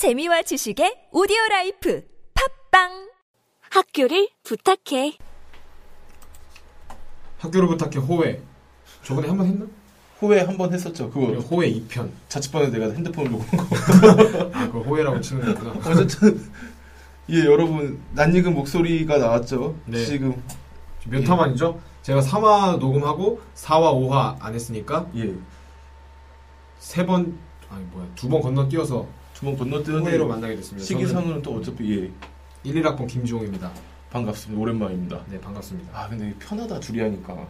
재미와 지식의 오디오 life 팟빵 학교를 부탁해. 학교를 부탁해 호외. 저번에 한 번 했나? 호외 한 번 했었죠. 그거 호외 2편. 자취방에 내가 핸드폰을 놓은 거. 아, 그걸 호외라고 치는 거구나. 어쨌든 예 여러분 낯익은 목소리가 나왔죠. 네. 지금 몇 화만이죠? 제가 3화 녹음하고 4화, 5화 안 했으니까 예. 세 번, 아니 뭐야, 두 번 건너뛰어서 주먹 건너뛰었는데 호회로 만나게 됐습니다. 시기상으로는 또 어차피 예 1, 1학번 김지홍입니다. 반갑습니다. 오랜만입니다. 네, 반갑습니다. 아 근데 편하다 둘이 하니까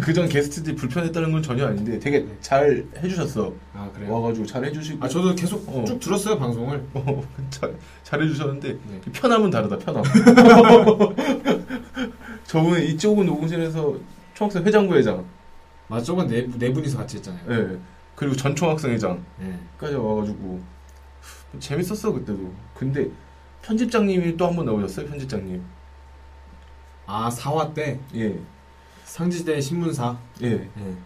그전 게스트들이 불편했다는 건 전혀 아닌데 되게 잘 해주셨어. 아, 그래요? 와가지고 잘 해주시고 아, 저도 계속 어. 쭉 들었어요, 방송을. 어, 잘, 잘 해주셨는데 네. 편함은 다르다 편함 저번에 이쪽은 녹음실에서 총학생 회장부 회장 맞아, 저번 네, 네 분이서 같이 했잖아요. 예 그리고 전 총학생 회장까지 네. 와가지고 재밌었어 그때도 근데 편집장님이 또 한 번 나오셨어요 편집장님 아, 4화 때 예 상지대 신문사. 예. 네.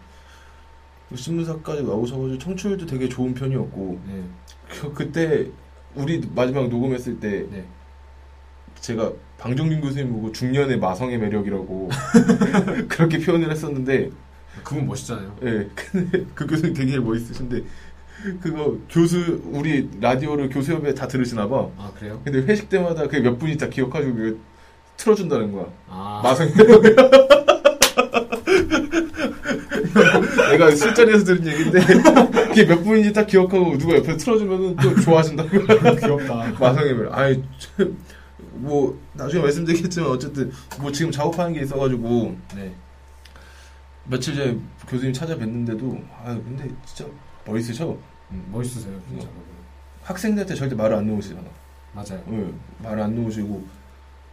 신문사까지 나오셔가지고 청취율도 되게 좋은 편이었고 네. 그, 그때 우리 마지막 녹음했을 때 네. 제가 방정민 교수님 보고 중년의 마성의 매력이라고 그렇게 표현을 했었는데 그분 멋있잖아요. 예 근데 그 교수님 되게 멋있으신데 그거 교수 우리 라디오를 교수협에 다 들으시나 봐 아, 그래요? 근데 회식 때마다 그 몇 분이 다 기억하시고 틀어준다는 거야 아, 매력 내가 술자리에서 들은 얘기인데 그게 몇 분인지 딱 기억하고 누가 옆에 틀어주면은 또 좋아하신다고 귀엽다. 매력 아이 참, 뭐 나중에 말씀드리겠지만 어쨌든 뭐 지금 작업하는 게 있어가지고 네. 며칠 전에 교수님 찾아뵀는데도 아 근데 진짜 멋있으셔 음, 멋있으세요, 진짜. 학생들한테 절대 말을 안 놓으시잖아 맞아요. 네, 말을 안 놓으시고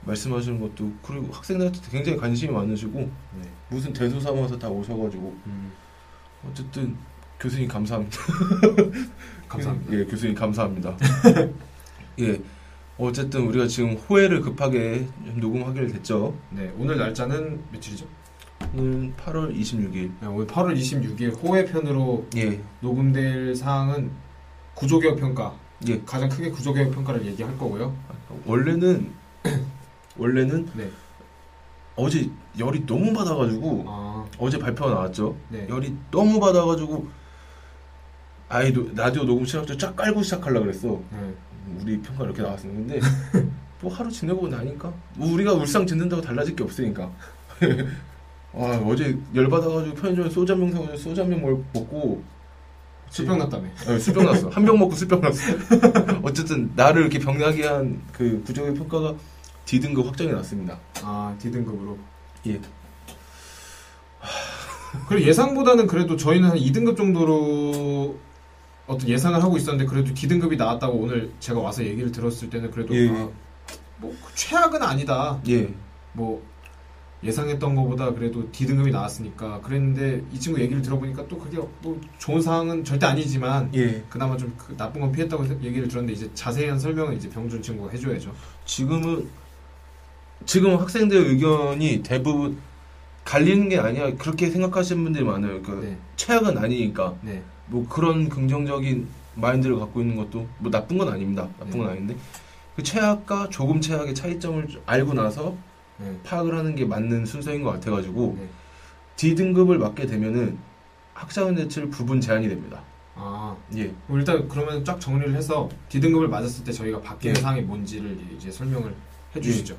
말씀하시는 것도 그리고 학생들한테 굉장히 관심이 많으시고 네. 무슨 대소 삼아서 다 오셔가지고 음, 어쨌든 교수님 감사합니다 감사합니다. 예 교수님 감사합니다 예 어쨌든 우리가 지금 호해를 급하게 좀 녹음하기로 됐죠 네, 오늘 날짜는 며칠이죠? 오늘 8월 26일 네, 오늘 8월 26일 호회 편으로 예 녹음될 사항은 구조개혁 평가. 예. 가장 크게 구조개혁 평가를 얘기할 거고요. 원래는 원래는 네. 어제 열이 너무 받아가지고 아, 어제 발표가 나왔죠. 네. 열이 너무 받아가지고 아예 노- 라디오 녹음 시작부터 쫙 깔고 시작하려 그랬어. 네. 우리 평가 이렇게 나왔었는데 뭐 하루 지내고 나니까 뭐 우리가 울상 짓는다고 달라질 게 없으니까. 아 어제 열 받아가지고 편의점에 소주 한 병 사가지고 소주 한 병 먹고 술병 났다며. 네, 술병 났어. 한 병 먹고 술병 났어. 어쨌든 나를 이렇게 병나게 한 그 부정의 평가가 D등급 확정이 났습니다. 아, D등급으로. 예. 그리고 예상보다는 그래도 저희는 한 2등급 정도로 어떤 예상을 하고 있었는데 그래도 D등급이 나왔다고 오늘 제가 와서 얘기를 들었을 때는 그래도 예. 아, 뭐 최악은 아니다. 예. 뭐 예상했던 것보다 그래도 D등급이 나왔으니까 그랬는데 이 친구 얘기를 들어보니까 또 그게 뭐 좋은 상황은 절대 아니지만 예. 그나마 좀 그 나쁜 건 피했다고 세- 얘기를 들었는데 이제 자세한 설명은 이제 병준 친구가 해줘야죠. 지금은 지금 학생들 의견이 대부분 갈리는 게 아니야 그렇게 생각하시는 분들이 많아요. 그 네, 최악은 아니니까 네, 뭐 그런 긍정적인 마인드를 갖고 있는 것도 뭐 나쁜 건 아닙니다. 나쁜 건 네. 아닌데 그 최악과 조금 최악의 차이점을 좀 알고 나서 네, 파악을 하는 게 맞는 순서인 것 같아가지고 네. D 등급을 맞게 되면은 학자원 대출 부분 제한이 됩니다. 아 예, 일단 그러면 쫙 정리를 해서 D등급을 맞았을 때 저희가 바뀌는 예. 사항이 뭔지를 이제 설명을 해주시죠.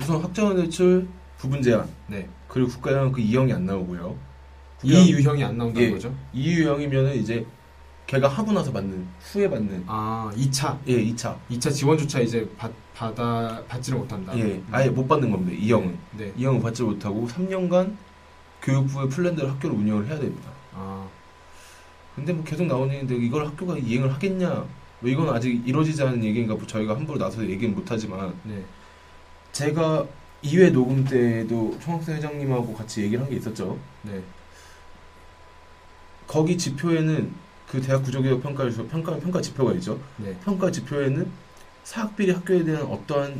우선 학자원 대출 부분 제한 네, 그리고 국가형 그 이형이 안 나오고요. 이 유형이 안 나온다는 예. 거죠. 이 유형이면은 이제 걔가 하고 나서 받는 후에 받는 아 2차, 예 2차 2차 지원조차 이제 받, 받아 받지를 못한다. 예 아예 못 받는 겁니다. 이 형은 네. 이 형은 받지 못하고 3년간 교육부의 플랜대로 학교를 운영을 해야 됩니다. 아 근데 뭐 계속 나오는 얘기인데 이걸 학교가 이행을 하겠냐? 뭐 이건 아직 이루어지지 않은 얘기인가 뭐 저희가 함부로 나서서 얘기는 못하지만 네. 제가 2회 녹음 때도 총학생 회장님하고 같이 얘기를 한 게 있었죠. 네. 거기 지표에는 그 대학 구조개혁 평가에서 평가 평가 지표가 있죠. 네. 평가 지표에는 사학비리 학교에 대한 어떠한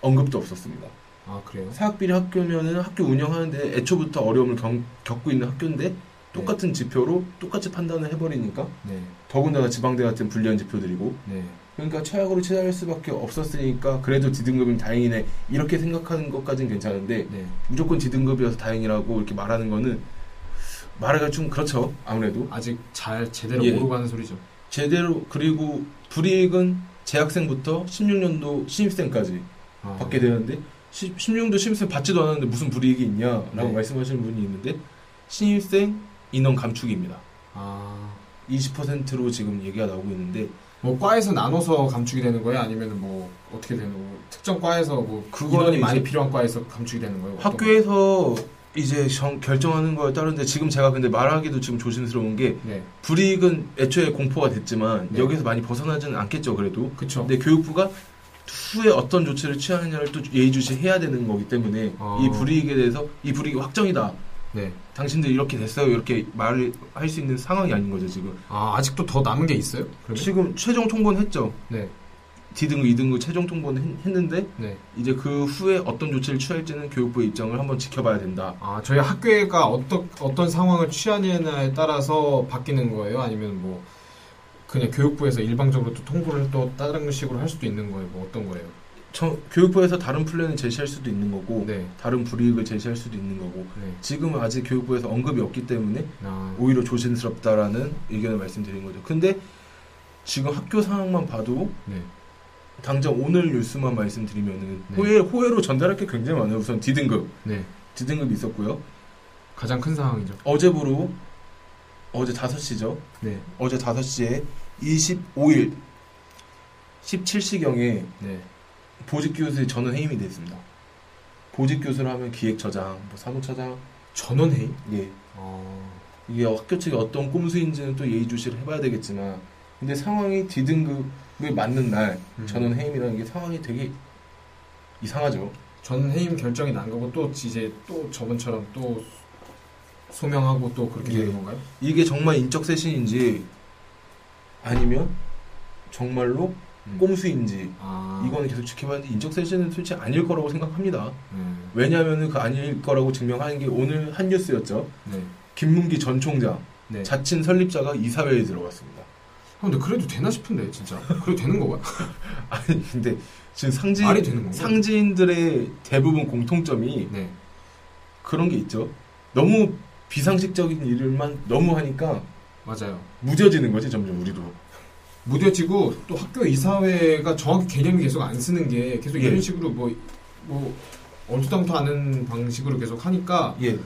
언급도 없었습니다. 아 그래요? 사학비리 학교면은 학교 운영하는데 애초부터 어려움을 겪, 겪고 있는 학교인데 똑같은 지표로 똑같이 판단을 해버리니까 네. 더군다나 지방대 같은 불리한 지표들이고 네. 그러니까 최악으로 치달을 수밖에 없었으니까 그래도 D등급이면 다행이네 이렇게 생각하는 것까지는 괜찮은데 네. 무조건 D등급이어서 다행이라고 이렇게 말하는 거는 말하기가 좀 그렇죠 아무래도 아직 잘 제대로 예. 모르고 하는 소리죠. 제대로 그리고 불이익은 재학생부터 16년도 신입생까지 아, 받게 되는데 10, 16년도 신입생 받지도 않았는데 무슨 불이익이 있냐라고 네. 말씀하시는 분이 있는데 신입생 인원 감축입니다. 아, 20%로 지금 얘기가 나오고 있는데 뭐 과에서 나눠서 감축이 되는 거예요? 아니면 뭐 어떻게 되는 거예요? 특정 과에서 뭐 그거는 인원이 많이 필요한 과에서 감축이 되는 거예요? 학교에서 이제 정- 결정하는 거에 따른데 지금 제가 근데 말하기도 지금 조심스러운 게 거? 네, 불이익은 애초에 공포가 됐지만 네. 여기서 많이 벗어나지는 않겠죠 그래도 그쵸. 근데 교육부가 후에 어떤 조치를 취하느냐를 또 예의주시해야 되는 거기 때문에 어. 이 불이익에 대해서 이 불이익이 확정이다 네. 당신들 이렇게 됐어요 이렇게 말을 할 수 있는 상황이 아닌 거죠 지금 아, 아직도 더 남은 게 있어요? 그러면? 지금 최종 통보는 했죠 네, D등급 2등급 최종 통보는 했- 했는데 네. 이제 그 후에 어떤 조치를 취할지는 교육부의 입장을 한번 지켜봐야 된다 아, 저희 학교가 어떤 어떤 상황을 취하느냐에 따라서 바뀌는 거예요? 아니면 뭐 그냥 교육부에서 일방적으로 또 통보를 또 다른 식으로 할 수도 있는 거예요? 뭐 어떤 거예요? 저- 교육부에서 다른 플랜을 제시할 수도 있는 거고 네, 다른 불이익을 제시할 수도 있는 거고 네. 지금은 아직 교육부에서 언급이 없기 때문에 아, 오히려 조심스럽다라는 의견을 말씀드린 거죠. 근데 지금 학교 상황만 봐도 네, 당장 오늘 뉴스만 말씀드리면은 네. 호혜, 호혜로 전달할 게 굉장히 많아요. 우선 D등급, 네. D등급이 있었고요. 가장 큰 상황이죠. 어제부로 어제 5시죠. 네, 어제 5시에 25일 17시경에 네. 보직 교수의 전원 해임이 됐습니다. 보직 교수를 하면 기획처장, 뭐 사무처장, 전원 회의? 예. 어, 이게 학교 측이 어떤 꼼수인지는 또 예의주시를 해봐야 되겠지만 근데 상황이 D등급을 맞는 날 음. 전원 해임이라는 게 상황이 되게 이상하죠. 전 해임 결정이 난 거고 또 이제 또 저번처럼 또 소명하고 또 그렇게 예. 되는 건가요? 이게 정말 인적 쇄신인지 아니면 정말로 음. 꼼수인지 아, 이거는 계속 지켜봐야 하는데 인적 쇄신은 솔직히 아닐 거라고 생각합니다. 네, 왜냐하면 그 아닐 거라고 증명하는 게 오늘 한 뉴스였죠. 네, 김문기 전 총장 네. 자친 설립자가 이사회에 들어갔습니다. 아, 근데 그래도 되나 싶은데 진짜 그래도 되는 거야? 아니 근데 지금 말이 되는 건가? 상지인들의 대부분 공통점이 네, 그런 게 있죠. 너무 비상식적인 일을만 너무 하니까 맞아요. 무뎌지는 거지 점점 우리도. 무뎌지고 또 학교 이사회가 정확히 개념이 계속 안 쓰는 게 계속 예. 이런 식으로 뭐, 뭐, 얼토당토 않은 방식으로 계속 하니까 예.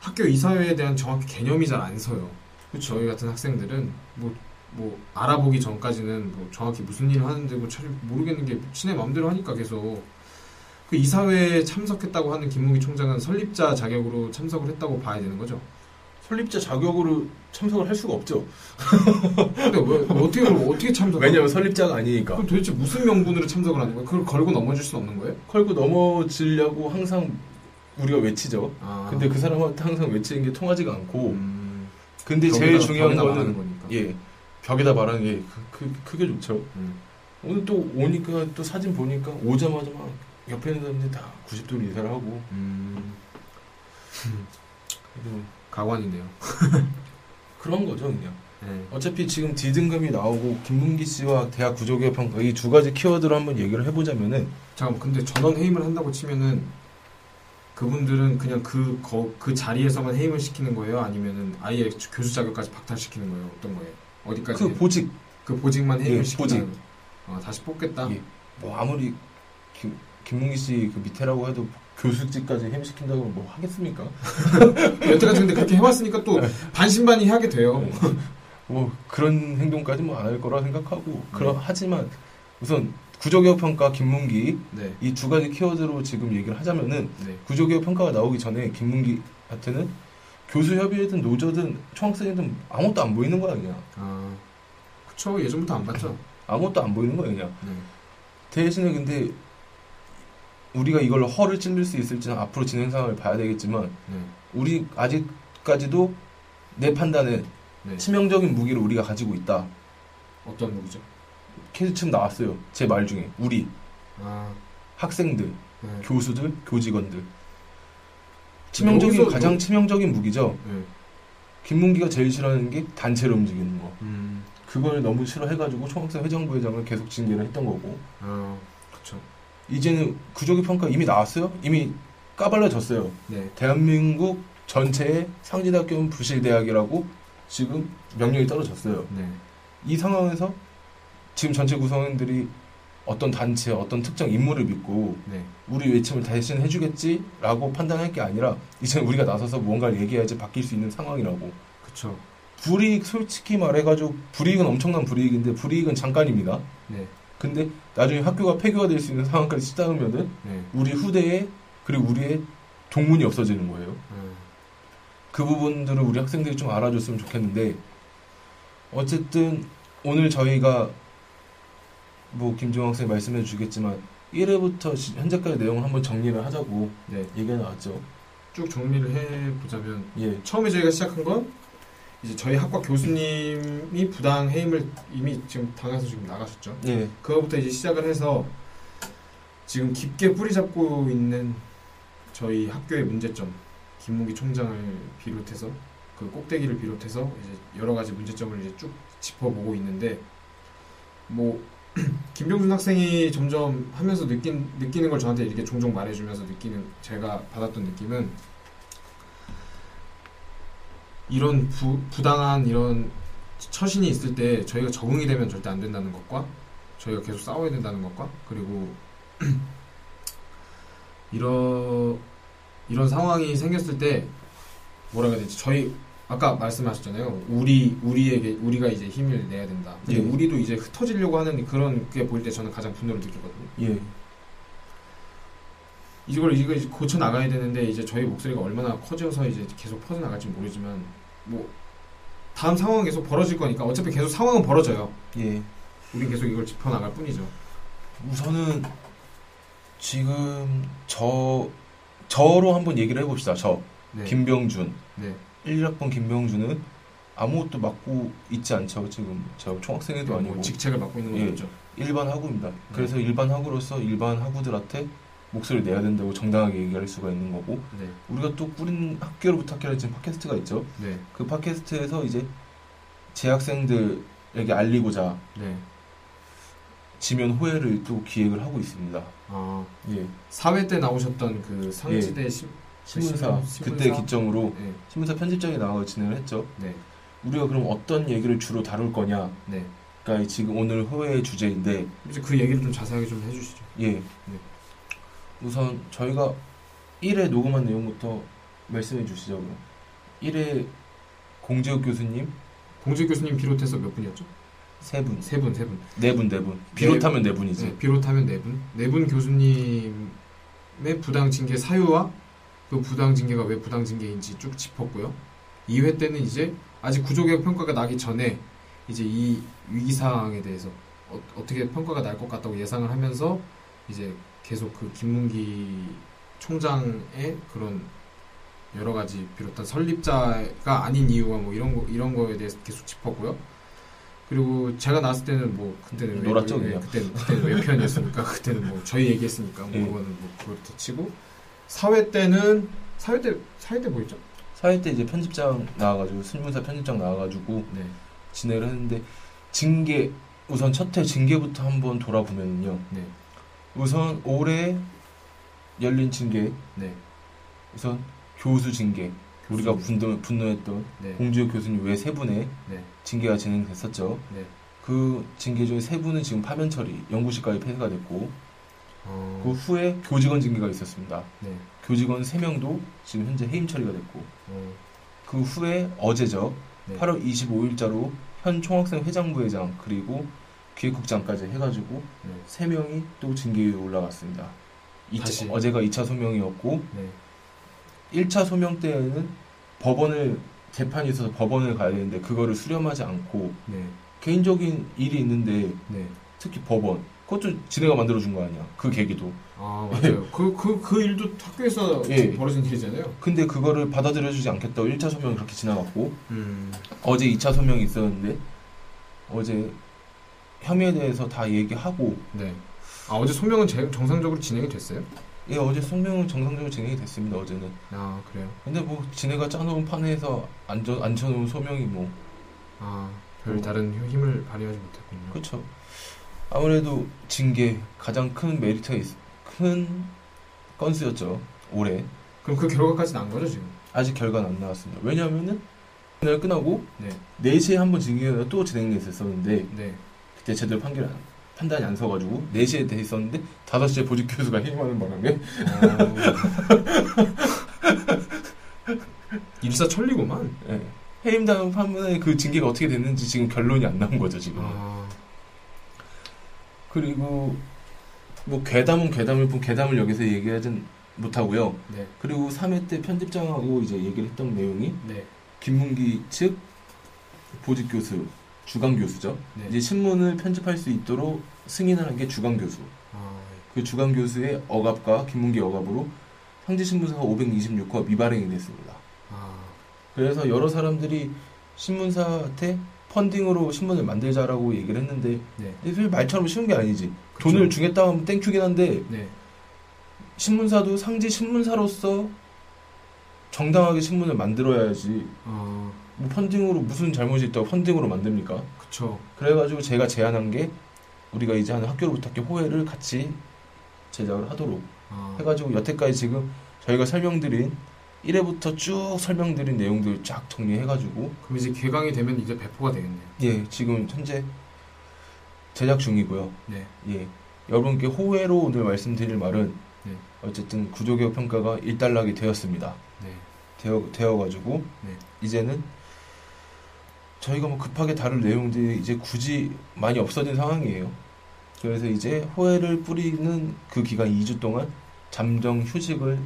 학교 이사회에 대한 정확히 개념이 잘 안 서요. 저희 같은 학생들은 뭐, 뭐, 알아보기 전까지는 뭐 정확히 무슨 일을 하는지 뭐잘 모르겠는 게 지네 마음대로 하니까 계속. 그 이사회에 참석했다고 하는 김무기 총장은 설립자 자격으로 참석을 했다고 봐야 되는 거죠. 설립자 자격으로 참석을 할 수가 없죠. 근데 왜, 어떻게, 그럼 어떻게 참석? 왜냐하면 설립자가 아니니까. 그럼 도대체 무슨 명분으로 참석을 하는 거예요? 그걸 걸고 넘어질 수는 없는 거예요? 걸고 넘어지려고 항상 우리가 외치죠. 아. 근데 그 사람한테 항상 외치는 게 통하지가 않고. 음, 근데 제일 중요한 거는 거니까. 예 벽에다 말하는 게 그, 그, 그 게 좋죠. 음. 오늘 또 오니까 또 사진 보니까 오자마자 막 옆에 있는 사람들이 다 90도로 이사를 하고 음, 그래도 가관이네요. 그런 거죠 그냥. 네. 어차피 지금 D등급이 나오고 김문기 씨와 대학 구조개혁 평가 이두 가지 키워드로 한번 얘기를 해보자면은 잠깐만, 근데 전원 해임을 한다고 치면은 그분들은 그냥 그, 거, 그 자리에서만 해임을 시키는 거예요? 아니면은 아예 교수 자격까지 박탈시키는 거예요? 어떤 거예요? 어디까지? 그 보직 그 보직만 해임을 예, 시키는 어, 다시 뽑겠다? 예. 뭐 아무리 김, 김문기 씨 그 밑에라고 해도 교수직까지 해임시킨다고 뭐 하겠습니까? 여태까지 근데 그렇게 해왔으니까 또 반신반의 하게 돼요. 네. 뭐 그런 행동까지 뭐 안 할 거라 생각하고 그러 하지만 우선 구조개혁 평가 김문기 네. 이두 가지 키워드로 지금 얘기를 하자면은 네. 구조개혁 평가가 나오기 전에 김문기한테는 교수 협의회든 노조든 총학생회든 아무것도 안 보이는 거야 그냥 아, 그쵸. 예전부터 안 봤죠. 아무것도 안 보이는 거야 그냥 네. 대신에 근데 우리가 이걸로 허를 찔릴 수 있을지는 앞으로 진행 상황을 봐야 되겠지만 네. 우리 아직까지도 내 판단은 네. 치명적인 무기를 우리가 가지고 있다. 어떤 무기죠? 계속 지금 나왔어요. 제 말 중에 우리 아, 학생들, 네. 교수들, 교직원들 치명적인 여기서 가장 요- 치명적인 무기죠. 네. 김문기가 제일 싫어하는 게 단체로 움직이는 거. 음, 그걸 너무 싫어해가지고 총학생 회장부회장을 계속 징계를 했던 거고 아, 그쵸. 이제는 구조기 평가 이미 나왔어요. 이미 까발려졌어요. 네. 대한민국 전체의 상진학교는 부실대학이라고 지금 명령이 떨어졌어요. 네. 이 상황에서 지금 전체 구성원들이 어떤 단체, 어떤 특정 인물을 믿고 네. 우리 외침을 대신 해주겠지라고 판단할 게 아니라 이제 우리가 나서서 무언가를 얘기해야지 바뀔 수 있는 상황이라고. 그쵸. 불이익 솔직히 말해가지고 불이익은 엄청난 불이익인데 불이익은 잠깐입니다. 네. 근데 나중에 학교가 폐교가 될 수 있는 상황까지 치닫으면은 네. 우리 후대에 그리고 우리의 동문이 없어지는 거예요. 음, 그 부분들을 우리 학생들이 좀 알아줬으면 좋겠는데 어쨌든 오늘 저희가 뭐 김종학 학생 말씀해 주겠지만 1회부터 현재까지 내용을 한번 정리를 하자고 네. 얘기가 나왔죠. 쭉 정리를 해보자면, 예, 처음에 저희가 시작한 건, 이제 저희 학과 교수님이 부당 해임을 이미 지금 당에서 지금 나가셨죠. 예, 그거부터 이제 시작을 해서 지금 깊게 뿌리 잡고 있는 저희 학교의 문제점, 김문기 총장을 비롯해서 그 꼭대기를 비롯해서 이제 여러 가지 문제점을 이제 쭉 짚어보고 있는데 뭐 김병준 학생이 점점 하면서 느낀 느끼는 걸 저한테 이렇게 종종 말해주면서 느끼는 제가 받았던 느낌은 이런 부, 부당한 이런 처신이 있을 때 저희가 적응이 되면 절대 안 된다는 것과 저희가 계속 싸워야 된다는 것과 그리고 이런 이런 상황이 생겼을 때 뭐라 해야 되지? 저희 아까 말씀하셨잖아요 우리 우리에게 우리가 이제 힘을 내야 된다 근데 예. 우리도 이제 흩어지려고 하는 그런 게 보일 때 저는 가장 분노를 느끼거든요 예, 이걸 이거 이제 고쳐 나가야 되는데 이제 저희 목소리가 얼마나 커져서 이제 계속 퍼져 나갈지 모르지만 뭐 다음 상황은 계속 벌어질 거니까 어차피 계속 상황은 벌어져요 예. 우린 계속 이걸 짚어 나갈 뿐이죠 우선은 지금 저 저로 한번 얘기를 해봅시다. 저 네. 김병준 네. 1학번 김병준은 아무것도 맡고 있지 않죠. 지금 저 총학생회도 뭐 아니고 직책을 맡고 있는 예. 거죠 일반 학우입니다. 그래서 일반 학우로서 일반 학우들한테 목소리를 내야 된다고 정당하게 얘기할 수가 있는 거고 네. 우리가 또 꾸린 학교를 부탁해라 지금 팟캐스트가 있죠. 네. 그 팟캐스트에서 이제 재학생들에게 알리고자 네. 지면 호해를 또 기획을 하고 있습니다. 아, 예. 사회 때 나오셨던 그 상지대 심, 신문사, 신문사? 그때 기점으로 네. 신문사 편집장이 나와서 진행을 했죠. 네. 우리가 그럼 어떤 얘기를 주로 다룰 거냐? 네. 가 지금 오늘 호해의 주제인데 이제 그 얘기를 좀 자세하게 좀 해주시죠. 예. 우선 저희가 1회 녹음한 내용부터 말씀해 주시죠. 그럼. 1회 공재욱 교수님 공재 교수님 비롯해서 몇 분이었죠? 세 분, 세 분, 세 분. 네 분, 네 분. 비롯하면 네 분이지. 네, 비롯하면 네 분. 네 분 교수님의 부당 징계 사유와 그 부당 징계가 왜 부당 징계인지 쭉 짚었고요. 2회 때는 이제 아직 구조개혁 평가가 나기 전에 이제 이 위기 상황에 대해서 어, 떻게 평가가 날 것 같다고 예상을 하면서 이제 계속 그 김문기 총장의 그런 여러 가지 비롯한 설립자가 아닌 이유와 뭐 이런 거 이런 거에 대해서 계속 짚었고요. 그리고 제가 나왔을 때는 뭐 그때는 왜- 놀았죠, 왜- 그냥. 그때는 그때는 외편이었으니까 그때는 뭐 저희 얘기했으니까 뭐 예. 그거는 뭐 그걸 덧치고 사회 때는 사회 때 사회 때 뭐였죠? 사회 때 이제 편집장 나와가지고 신문사 편집장 나와가지고 네. 진행을 했는데 징계 우선 첫해 징계부터 한번 돌아보면요. 네. 우선 올해 열린 징계 네. 우선 교수 징계 우리가 교수님. 분노, 분노했던 네. 공주혁 교수님 외 세 분의 네. 징계가 진행됐었죠. 네. 그 징계 중에 세 분은 지금 파면 처리, 연구실까지 폐쇄가 됐고 어, 그 후에 교직원 징계가 있었습니다. 네. 교직원 3명도 지금 현재 해임 처리가 됐고 어, 그 후에 어제죠. 네. 8월 25일자로 현 총학생 회장부 회장 그리고 기획국장까지 해가지고 네. 3명이 또 징계위에 올라갔습니다. 이차- 다시. 어제가 2차 소명이었고 네. 1차 소명 때에는 법원을 재판이 있어서 법원을 가야 되는데 그거를 수렴하지 않고 네. 개인적인 일이 있는데 네. 특히 법원 그것도 지네가 만들어준 거 아니야 그 계기도 아 맞아요. 그 그 그 일도 학교에서 예. 벌어진 일이잖아요. 근데 그거를 받아들여주지 않겠다고 1차 소명이 그렇게 지나갔고 음. 어제 2차 소명이 있었는데 어제 혐의에 대해서 다 얘기하고 네. 아 어제 소명은 제- 정상적으로 진행이 됐어요? 예 어제 소명은 정상적으로 진행이 됐습니다 어제는 아 그래요. 근데 뭐 지네가 짜놓은 판에서 앉아, 앉혀놓은 소명이 뭐 아별 다른 힘을 발휘하지 못했군요. 그렇죠. 아무래도 징계 가장 큰 메리트가 있, 큰 건수였죠. 올해 그럼 그 결과까지 난 거죠 지금? 아직 결과는 안 나왔습니다. 왜냐하면은 그날 끝나고 네, 4시에 한 번 징계가 또 진행됐었는데 네. 그때 제대로 판결 안, 판단이 안 서가지고 4시에 돼 있었는데 5시에 보직 교수가 해임하는 바람에 일사천리구만. 예, 해임당한 판문에 그 징계가 어떻게 됐는지 지금 결론이 안 나온 거죠 지금. 아, 그리고 뭐 괴담은 괴담일 뿐 괴담을 여기서 얘기하진 못하고요. 네, 그리고 3회 때 편집장하고 이제 얘기를 했던 내용이 네, 김문기 측 보직 교수, 주강 교수죠. 네. 이제 신문을 편집할 수 있도록 승인하는 게 주강 교수. 아, 그 주강 교수의 억압과 김문기 억압으로 상지신문사가 526화 미발행이 됐습니다. 아, 그래서 여러 사람들이 신문사한테 펀딩으로 신문을 만들자라고 얘기를 했는데 네, 사실 말처럼 쉬운 게 아니지. 그쵸. 돈을 주겠다 하면 땡큐긴 한데 네, 신문사도 상지 신문사로서 정당하게 신문을 만들어야지 아, 뭐 펀딩으로 무슨 잘못이 있다고 펀딩으로 만듭니까? 그쵸. 그래가지고 제가 제안한 게 우리가 이제 하는 학교로 부탁해 호해를 같이 제작을 하도록 아, 해가지고 여태까지 지금 저희가 설명드린 1회부터 쭉 설명드린 내용들 쫙 정리해가지고 그럼 이제 개강이 되면 이제 배포가 되겠네요. 예 지금 현재 제작 중이고요. 네, 예 여러분께 호해로 오늘 말씀드릴 말은 네. 어쨌든 구조개혁 평가가 일단락이 되었습니다. 네, 되어 되어가지고 네. 이제는 저희가 뭐 급하게 다룰 내용들이 이제 굳이 많이 없어진 상황이에요. 그래서 이제 호해를 뿌리는 그 기간 2주 동안 잠정 휴직을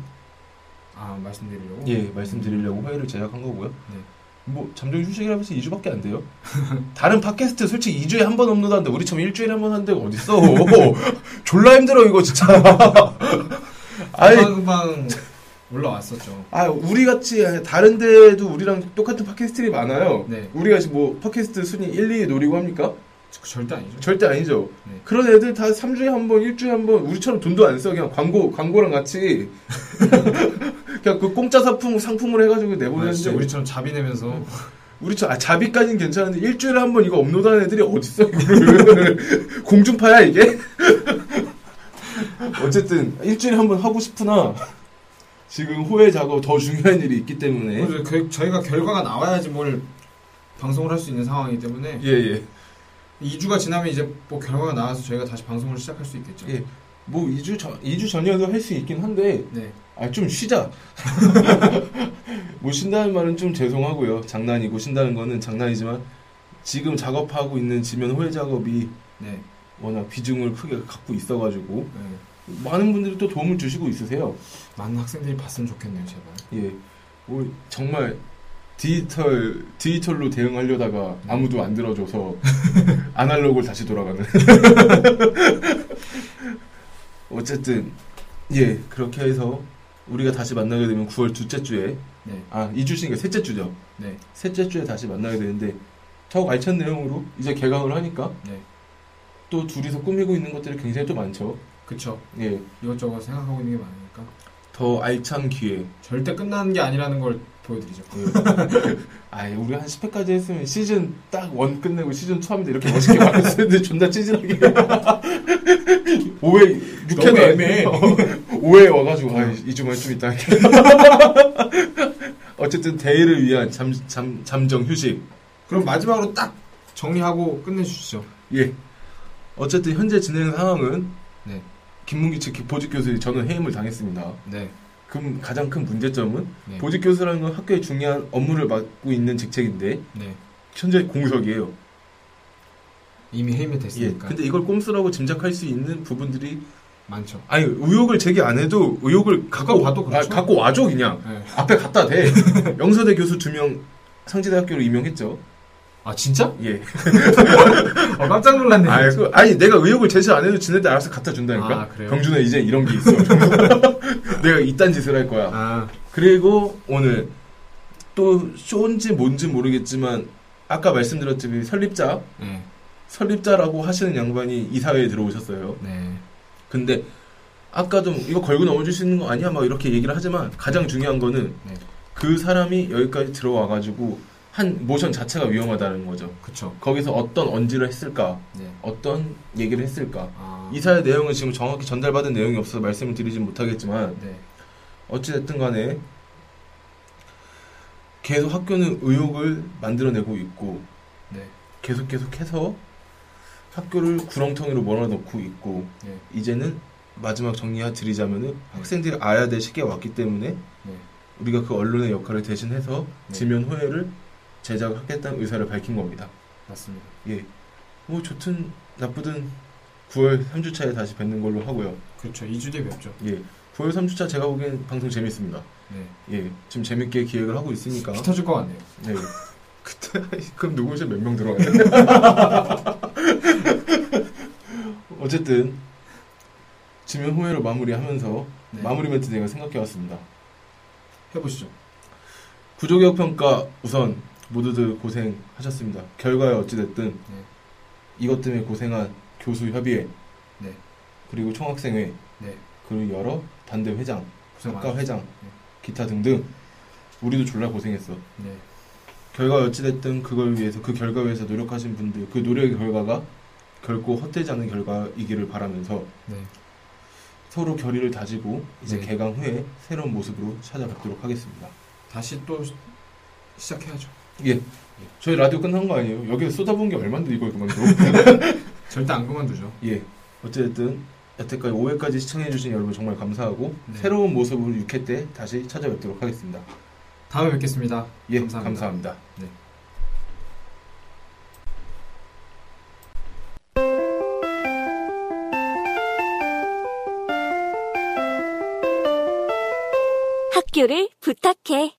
아 말씀드리려고. 예 말씀드리려고 호해를 제작한 거고요. 네. 뭐 잠정 휴직이라고 해서 2주밖에 안 돼요. 다른 팟캐스트 솔직히 2주에 한 번 업로드하는데 우리처럼 일주일에 한 번 하는 데가 어딨어. 졸라 힘들어 이거 진짜. 아니 금방 올라왔었죠. 아, 우리 같이 다른 데도 우리랑 똑같은 팟캐스트들이 많아요. 네. 우리가 지금 뭐 팟캐스트 순위 1, 2위 노리고 합니까? 저- 절대 아니죠. 절대 아니죠. 네. 그런 애들 다 3주에 한 번, 1주에 한 번, 우리처럼 돈도 안 써. 그냥 광고, 광고랑 같이. 그냥 그 공짜 상품, 상품을 해가지고 아, 내보내는데. 진짜 우리처럼 자비 내면서 우리처럼, 아, 자비까지는 괜찮은데, 일주일에 한 번 이거 업로드하는 애들이 어딨어, 이거를. 공중파야, 이게? 어쨌든, 일주일에 한 번 하고 싶으나, 지금 호해 작업 더 중요한 일이 있기 때문에. 그- 저희가 결과가 나와야지 뭘 방송을 할 수 있는 상황이기 때문에 예, 예. 2주가 지나면 이제 뭐 결과가 나와서 저희가 다시 방송을 시작할 수 있겠죠. 예. 뭐 2주 전 2주 전이어도 할 수 있긴 한데 네. 아 좀 쉬자. 뭐 쉰다는 말은 좀 죄송하고요. 장난이고 쉰다는 거는 장난이지만 지금 작업하고 있는 지면 호해 작업이 네. 워낙 비중을 크게 갖고 있어가지고 네. 많은 분들이 또 도움을 주시고 있으세요. 많은 학생들이 봤으면 좋겠네요, 제발. 예. 뭐 정말 디지털 디지털로 대응하려다가 아무도 안 들어줘서 아날로그를 다시 돌아가는. 어쨌든 예 그렇게 해서 우리가 다시 만나게 되면 9월 둘째 주에 네. 아 2주 쉬니까 셋째 주죠. 네. 셋째 주에 다시 만나게 되는데 더 알찬 내용으로 이제 개강을 하니까 네. 또 둘이서 꾸미고 있는 것들이 굉장히 또 많죠. 그쵸. 예. 이것저것 생각하고 있는 게 많으니까. 더 알찬 기회. 절대 끝나는 게 아니라는 걸 보여드리죠. 아, 우리 한 10회까지 했으면 시즌 딱 원 끝내고 시즌 2 하면 이렇게 멋있게 말했을 텐데 존나 찌질하게. 5회, 6회 너무 애매해. 5회 와가지고, 아, 2주만 좀 있다. 어쨌든 대회를 위한 잠, 잠, 잠정 휴식. 그럼 마지막으로 딱 정리하고 끝내주시죠. 예. 어쨌든 현재 진행 상황은 네. 김문기 측 보직 교수들이 저는 해임을 당했습니다. 네. 그 가장 큰 문제점은 네. 보직 교수라는 건 학교의 중요한 업무를 맡고 있는 직책인데 네. 현재 공석이에요. 이미 해임이 예. 됐으니까. 근데 이걸 꼼수라고 짐작할 수 있는 부분들이 많죠. 아니 의혹을 제기 안 해도 의혹을 갖고 봐도 그렇죠. 아, 갖고 와줘 그냥 네. 앞에 갖다 대. 영서대 교수 두 명 상지대학교로 임용했죠. 아, 진짜? 예. 어, 깜짝 놀랐네. 아니, 그, 아니 내가 의혹을 제시 안 해도 지네들 알아서 갖다 준다니까. 아, 그래요? 병준아 이제 이런 게 있어. 내가 이딴 짓을 할 거야. 아, 그리고 오늘 또 쇼인지 뭔지 모르겠지만 아까 말씀드렸듯이 설립자 네. 설립자라고 하시는 양반이 이 사회에 들어오셨어요. 네. 근데 아까도 이거 걸고 넘어질 수 있는 거 아니야? 막 이렇게 얘기를 하지만 가장 중요한 거는 네. 그 사람이 여기까지 들어와가지고 한 모션 자체가 위험하다는 거죠. 그쵸. 거기서 어떤 언지를 했을까, 네. 어떤 얘기를 했을까. 아, 이사의 내용은 지금 정확히 전달받은 내용이 없어서 말씀을 드리진 못하겠지만 네. 어찌됐든 간에 계속 학교는 의혹을 만들어내고 있고 네. 계속 계속해서 학교를 구렁텅이로 몰아넣고 있고 네. 이제는 마지막 정리해 드리자면은 학생들이 알아야 될 시기가 왔기 때문에 네. 우리가 그 언론의 역할을 대신해서 네. 지면 호혜를 제작하겠다는 의사를 밝힌 겁니다. 맞습니다. 예. 뭐 좋든 나쁘든 9월 3주차에 다시 뵙는 걸로 하고요. 그렇죠. 2주 뒤에 뵙죠. 예. 9월 3주차 제가 보기엔 방송 재밌습니다. 네. 예. 지금 재밌게 기획을 하고 있으니까. 피 터질 것 같네요. 네. 그때 그럼 누구시 몇명 들어가요? 어쨌든 지면 호혜로 마무리하면서 네. 마무리 멘트 내가 생각해 왔습니다. 해보시죠. 구조개혁 평가 우선 모두들 고생하셨습니다. 결과에 어찌됐든 네. 이것 때문에 고생한 교수 협의회 네. 그리고 총학생회 네. 그리고 여러 단대 회장, 학과. 회장, 네. 기타 등등 우리도 졸라 고생했어. 네. 결과 어찌됐든 그걸 위해서 그 결과 위해서 노력하신 분들 그 노력의 결과가 결코 헛되지 않은 결과이기를 바라면서 네. 서로 결의를 다지고 이제 네. 개강 후에 새로운 모습으로 찾아뵙도록 하겠습니다. 다시 또 시- 시작해야죠. 예. 저희 라디오 끝난 거 아니에요? 여기서 쏟아부은 게 얼만데 이걸 그만둬. 절대 안 그만두죠. 예. 어쨌든 여태까지 5회까지 시청해주신 여러분 정말 감사하고 네. 새로운 모습으로 6회 때 다시 찾아뵙도록 하겠습니다. 다음에 뵙겠습니다. 예, 감사합니다. 감사합니다. 네. 학교를 부탁해.